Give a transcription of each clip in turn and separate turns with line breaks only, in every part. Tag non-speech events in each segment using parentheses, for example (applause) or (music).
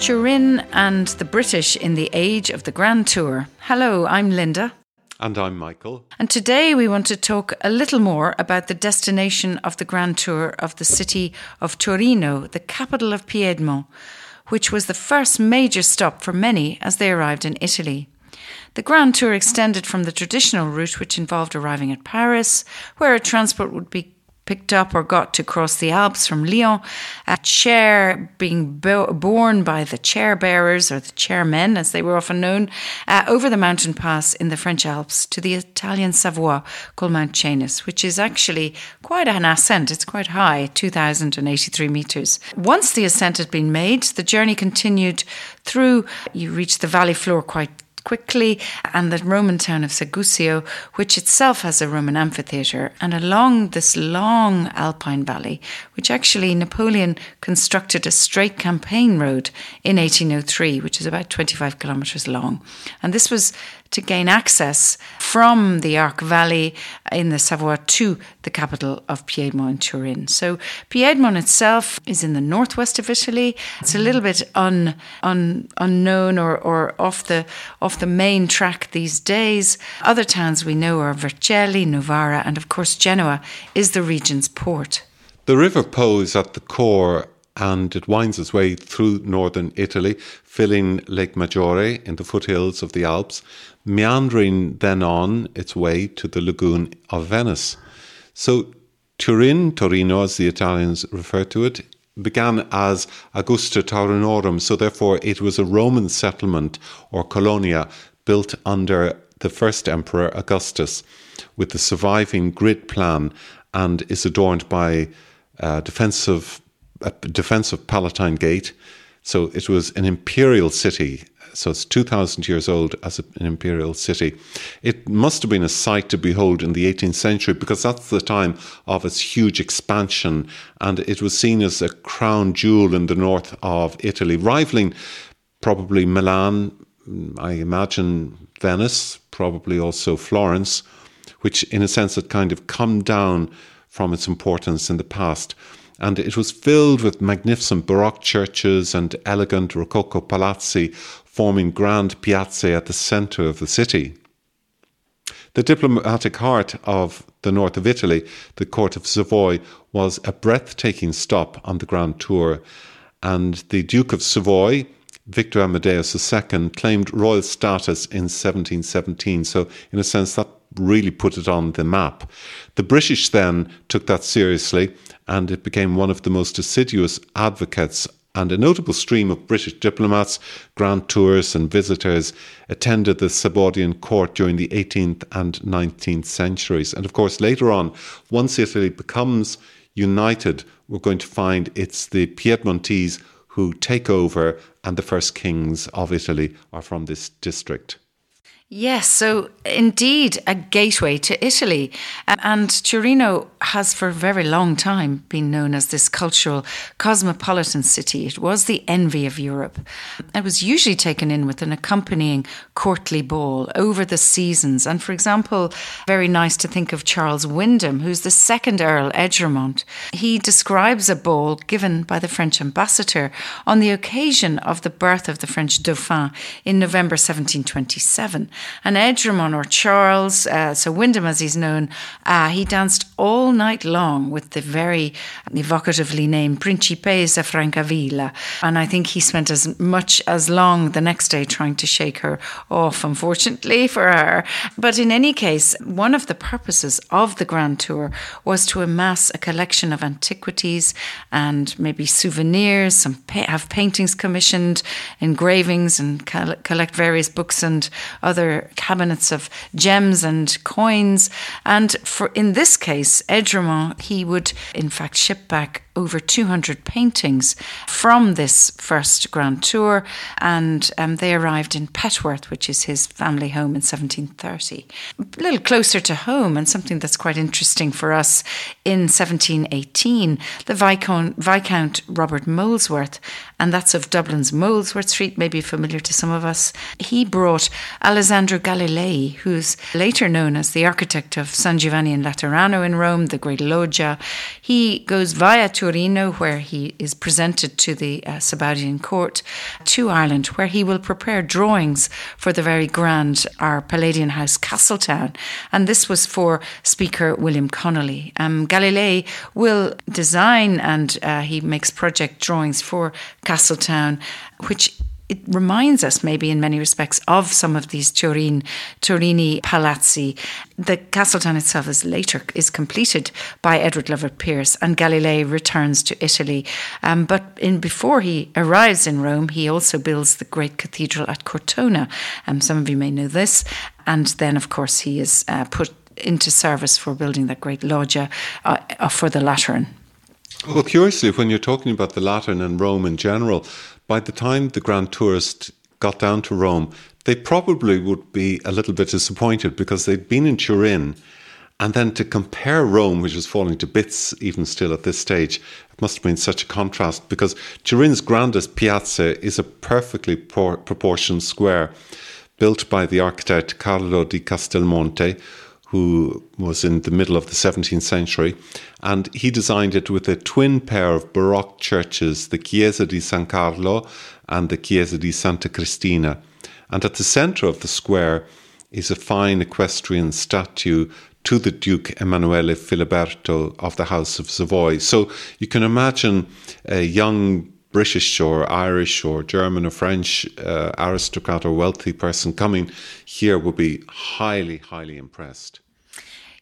Turin and the British in the age of the Grand Tour. Hello, I'm Linda.
And I'm Michael.
And today we want to talk a little more about the destination of the Grand Tour of the city of Torino, the capital of Piedmont, which was the first major stop for many as they arrived in Italy. The Grand Tour extended from the traditional route, which involved arriving at Paris, where a transport would be picked up or got to cross the Alps from Lyon, a chair being bo- borne by the chair bearers or the chairmen, as they were often known, uh, over the mountain pass in the French Alps to the Italian Savoie called Mount Cenis, which is actually quite an ascent. It's quite high, 2,083 meters. Once the ascent had been made, the journey continued through, you reach the valley floor quite quickly, and the Roman town of Segusio, which itself has a Roman amphitheatre, and along this long alpine valley, which actually Napoleon constructed a straight campaign road in 1803, which is about 25 kilometres long. And this was to gain access from the Arc Valley in the Savoie to the capital of Piedmont and Turin. So Piedmont itself is in the northwest of Italy. It's a little bit un, un, unknown or, or off the off the main track these days. Other towns we know are Vercelli, Novara, and of course Genoa is the region's port.
The River Po is at the core and it winds its way through northern Italy, filling Lake Maggiore in the foothills of the Alps, meandering then on its way to the lagoon of Venice. So Turin, Torino as the Italians refer to it, began as Augusta Taurinorum, so therefore it was a Roman settlement or colonia built under the first emperor Augustus with the surviving grid plan and is adorned by uh, defensive a defensive Palatine Gate. So it was an imperial city. So it's 2,000 years old as an imperial city. It must have been a sight to behold in the 18th century because that's the time of its huge expansion. And it was seen as a crown jewel in the north of Italy, rivaling probably Milan, I imagine Venice, probably also Florence, which in a sense had kind of come down from its importance in the past and it was filled with magnificent Baroque churches and elegant Rococo palazzi forming grand piazze at the centre of the city. The diplomatic heart of the north of Italy, the court of Savoy, was a breathtaking stop on the Grand Tour, and the Duke of Savoy, Victor Amadeus II, claimed royal status in 1717. So, in a sense, that really put it on the map. The British then took that seriously and it became one of the most assiduous advocates and a notable stream of British diplomats, grand tours, and visitors attended the Sabaudian court during the 18th and 19th centuries. And of course, later on, once Italy becomes united, we're going to find it's the Piedmontese who take over, and the first kings of Italy are from this district.
Yes, so indeed a gateway to Italy. And Torino has for a very long time been known as this cultural cosmopolitan city. It was the envy of Europe. It was usually taken in with an accompanying courtly ball over the seasons. And for example, very nice to think of Charles Wyndham, who's the second Earl Egremont. He describes a ball given by the French ambassador on the occasion of the birth of the French Dauphin in November 1727. And Egremont, or Charles, uh, so Wyndham as he's known, uh, he danced all night long with the very evocatively named Principessa Francavilla. And I think he spent as much as long the next day trying to shake her off, unfortunately for her. But in any case, one of the purposes of the Grand Tour was to amass a collection of antiquities and maybe souvenirs, some pa- have paintings commissioned, engravings, and collect various books and other cabinets of gems and coins. And for in this case, Egremont, he would in fact ship back over 200 paintings from this first Grand Tour, and um, they arrived in Petworth, which is his family home in 1730. A little closer to home, and something that's quite interesting for us in 1718, the Viscount, Viscount Robert Molesworth and that's of Dublin's Molesworth Street, maybe familiar to some of us. He brought Alessandro Galilei, who's later known as the architect of San Giovanni in Laterano in Rome, the Great Loggia. He goes via Torino, where he is presented to the uh, Sabaudian court, to Ireland, where he will prepare drawings for the very grand, our Palladian house, Castletown. And this was for Speaker William Conolly. Um, Galilei will design and uh, he makes project drawings for Castletown, which it reminds us, maybe in many respects, of some of these Turin, Turini palazzi. The Castletown itself is later is completed by Edward Lovett Pearce, and Galilei returns to Italy. Um, but in before he arrives in Rome, he also builds the great cathedral at Cortona. Um, some of you may know this, and then, of course, he is uh, put into service for building that great loggia uh, uh for the Lateran.
Well, curiously, when you're talking about the Latin and Rome in general, by the time the grand tourist got down to Rome, they probably would be a little bit disappointed because they'd been in Turin. And then to compare Rome, which is falling to bits even still at this stage, it must have been such a contrast because Turin's grandest piazza is a perfectly por- proportioned square built by the architect Carlo di Castellamonte, who was in the middle of the 17th century, and he designed it with a twin pair of Baroque churches, the Chiesa di San Carlo and the Chiesa di Santa Cristina. And at the centre of the square is a fine equestrian statue to the Duke Emanuele Filiberto of the House of Savoy. So you can imagine a young British or Irish or German or French uh, aristocrat or wealthy person coming here would be highly, highly impressed.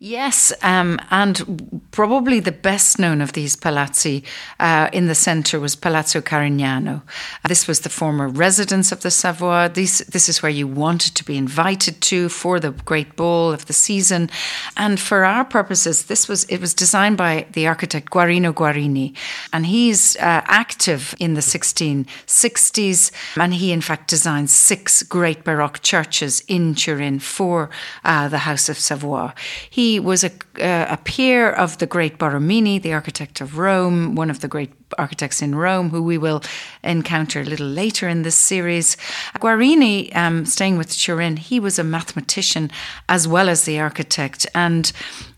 Yes, um, and probably the best known of these palazzi uh, in the centre was Palazzo Carignano. This was the former residence of the Savoy. This, this is where you wanted to be invited to for the great ball of the season. And for our purposes, this was it was designed by the architect Guarino Guarini, and he's uh, active in the 1660s. And he, in fact, designed six great Baroque churches in Turin for uh, the House of Savoy. He was a, uh, a peer of the great Borromini, the architect of Rome, one of the great architects in Rome, who we will encounter a little later in this series. Guarini, um, staying with Turin, he was a mathematician as well as the architect. And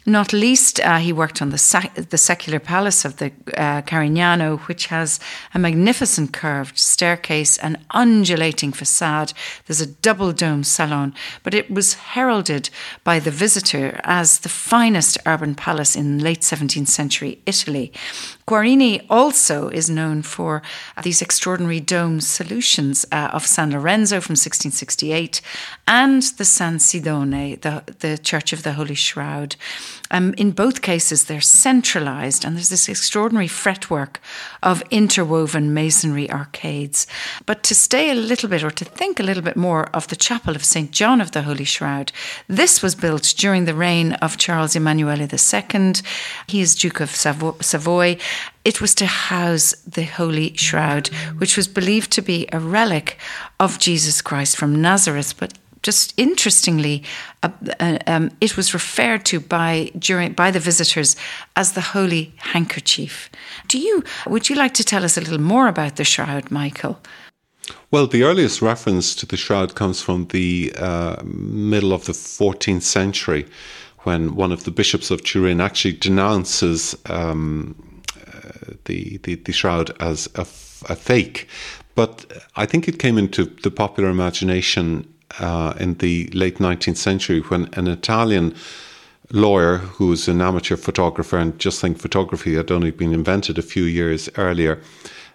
not least, uh, he worked on the, the secular palace of the uh, Carignano, which has a magnificent curved staircase and undulating facade. There's a double dome salon, but it was heralded by the visitor as the finest urban palace in late 17th century Italy. Guarini also is known for these extraordinary dome solutions uh, of San Lorenzo from 1668 and the San Sindone, the, the Church of the Holy Shroud. Um, in both cases, they're centralized, and there's this extraordinary fretwork of interwoven masonry arcades. But to stay a little bit, or to think a little bit more of the Chapel of St. John of the Holy Shroud, this was built during the reign of Charles Emanuele II. He is Duke of Savoy. It was to house the Holy Shroud, which was believed to be a relic of Jesus Christ from Nazareth, but just interestingly, uh, uh, um, it was referred to by during by the visitors as the holy handkerchief. Do you would you like to tell us a little more about the shroud, Michael?
Well, the earliest reference to the shroud comes from the uh, middle of the 14th century, when one of the bishops of Turin actually denounces um, the, the, the shroud as a, a fake. But I think it came into the popular imagination uh, in the late 19th century when an Italian lawyer who was an amateur photographer and just think photography had only been invented a few years earlier.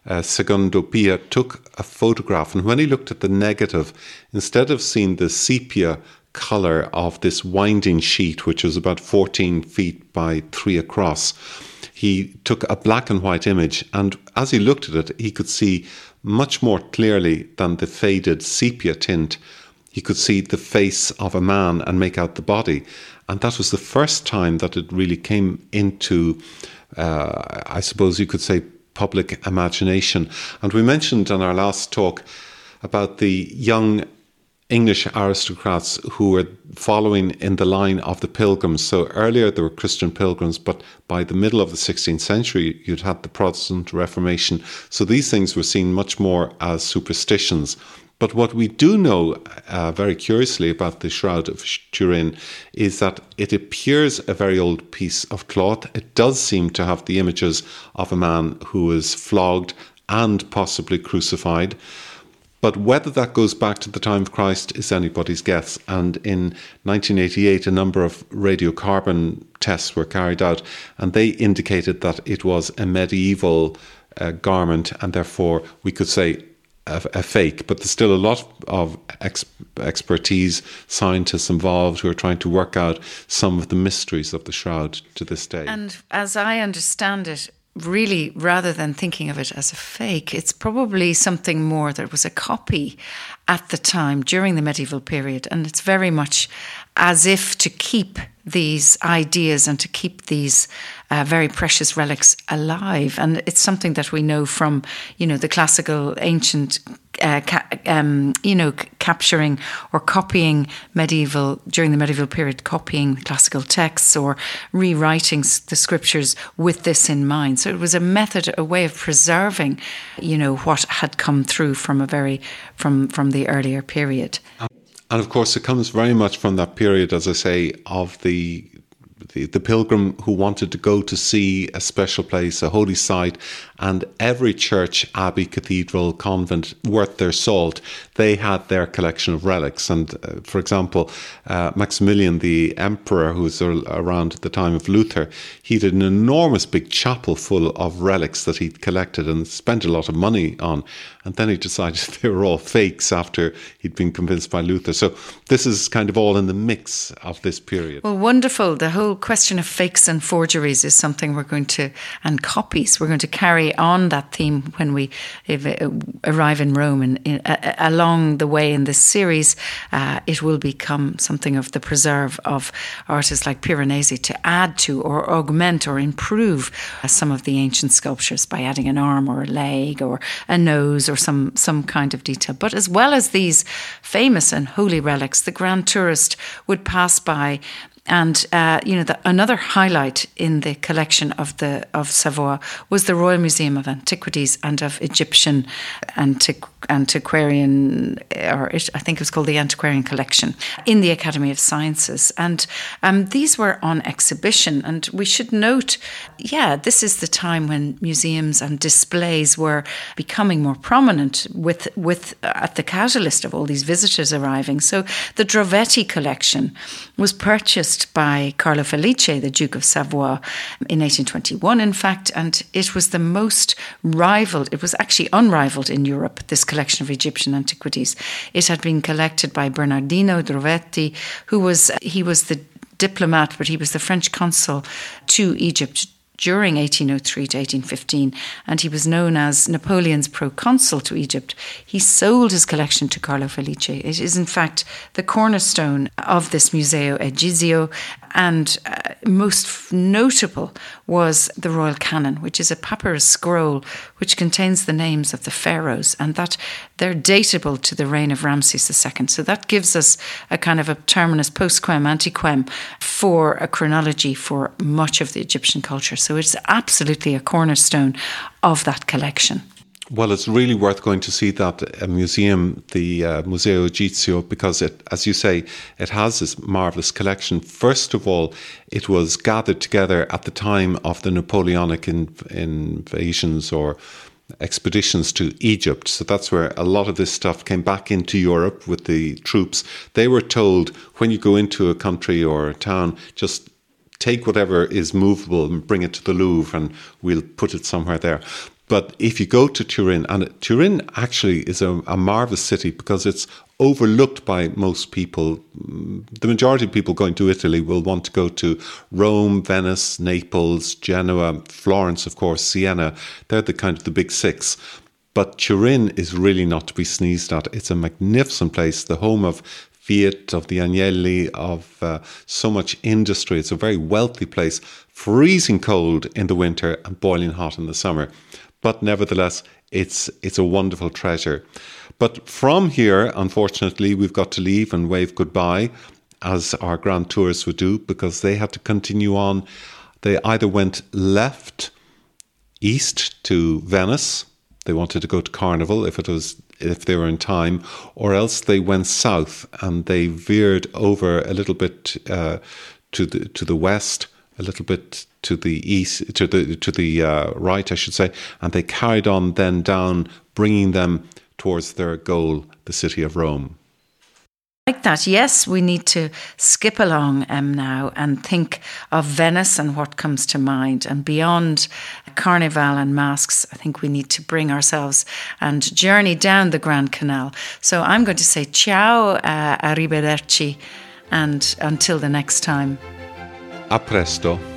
Uh, Secondo Pia took a photograph, and when he looked at the negative, instead of seeing the sepia color of this winding sheet, which was about 14 feet by three across, he took a black and white image. And as he looked at it, he could see much more clearly than the faded sepia tint he could see the face of a man and make out the body. And that was the first time that it really came into, uh, I suppose you could say, public imagination. And we mentioned in our last talk about the young English aristocrats who were following in the line of the pilgrims. So earlier there were Christian pilgrims, but by the middle of the 16th century, you'd had the Protestant Reformation. So these things were seen much more as superstitions. But what we do know uh, very curiously about the Shroud of Turin is that it appears a very old piece of cloth. It does seem to have the images of a man who was flogged and possibly crucified. But whether that goes back to the time of Christ is anybody's guess. And in 1988, a number of radiocarbon tests were carried out, and they indicated that it was a medieval uh, garment, and therefore we could say a, a, fake. But there's still a lot of ex- expertise, scientists involved who are trying to work out some of the mysteries of the shroud to this day.
And as I understand it, really, rather than thinking of it as a fake, it's probably something more that was a copy at the time during the medieval period. And it's very much as if to keep these ideas and to keep these uh, very precious relics alive. And it's something that we know from, you know, the classical ancient, uh, um, you know, capturing or copying medieval, during the medieval period, copying classical texts or rewriting the scriptures with this in mind. So it was a method, a way of preserving, you know, what had come through from a very, from, from the earlier period.
And of course, it comes very much from that period, as I say, of the the, the pilgrim who wanted to go to see a special place, a holy site, and every church, abbey, cathedral, convent worth their salt, they had their collection of relics. And uh, for example, uh, Maximilian, the emperor who was around at the time of Luther, he did an enormous big chapel full of relics that he'd collected and spent a lot of money on. And then he decided (laughs) they were all fakes after he'd been convinced by Luther. So this is kind of all in the mix of this period.
Well, wonderful. The whole question of fakes and forgeries is something we're going to, and copies, we're going to carry on that theme when we uh, arrive in Rome. And in, uh, along the way in this series, uh, it will become something of the preserve of artists like Piranesi to add to or augment or improve uh, some of the ancient sculptures by adding an arm or a leg or a nose or some, some kind of detail. But as well as these famous and holy relics, the grand tourist would pass by and uh, you know, the, another highlight in the collection of the of Savoie was the Royal Museum of Antiquities and of Egyptian antiqu- antiquarian, or I think it was called the Antiquarian Collection in the Academy of Sciences, and um, these were on exhibition. And we should note, yeah, this is the time when museums and displays were becoming more prominent with with uh, at the catalyst of all these visitors arriving. So the Drovetti collection was purchased by Carlo Felice, the Duke of Savoy, in 1821, in fact, and it was the most rivaled, it was actually unrivaled in Europe, this collection of Egyptian antiquities. It had been collected by Bernardino Drovetti, who was, he was the diplomat, but he was the French consul to Egypt during 1803 to 1815, and he was known as Napoleon's proconsul to Egypt. He sold his collection to Carlo Felice. It is, in fact, the cornerstone of this Museo Egizio, and uh, most notable was the Royal Canon, which is a papyrus scroll which contains the names of the pharaohs, and that they're datable to the reign of Ramses II. So that gives us a kind of a terminus postquem antequem for a chronology for much of the Egyptian culture. So it's absolutely a cornerstone of that collection.
Well, it's really worth going to see that uh, museum, the uh, Museo Egizio, because it, as you say, it has this marvelous collection. First of all, it was gathered together at the time of the Napoleonic invasions or expeditions to Egypt. So that's where a lot of this stuff came back into Europe with the troops. They were told when you go into a country or a town, just take whatever is movable and bring it to the Louvre and we'll put it somewhere there. But if you go to Turin, and Turin actually is a, a marvelous city because it's overlooked by most people. The majority of people going to Italy will want to go to Rome, Venice, Naples, Genoa, Florence, of course, Siena. They're the kind of the big six. But Turin is really not to be sneezed at. It's a magnificent place, the home of Fiat, of the Agnelli, of uh, so much industry. It's a very wealthy place, freezing cold in the winter and boiling hot in the summer. But nevertheless, it's it's a wonderful treasure. But from here, unfortunately, we've got to leave and wave goodbye, as our grand tourists would do, because they had to continue on. They either went left, east to Venice. They wanted to go to Carnival if it was if they were in time, or else they went south and they veered over a little bit uh, to the to the west, a little bit to the east, to the to the uh, right, I should say, and they carried on then down, bringing them towards their goal, the city of Rome.
Like that, yes, we need to skip along um, now and think of Venice and what comes to mind. And beyond carnival and masks, I think we need to bring ourselves and journey down the Grand Canal. So I'm going to say ciao, uh, arrivederci, and until the next time.
A presto.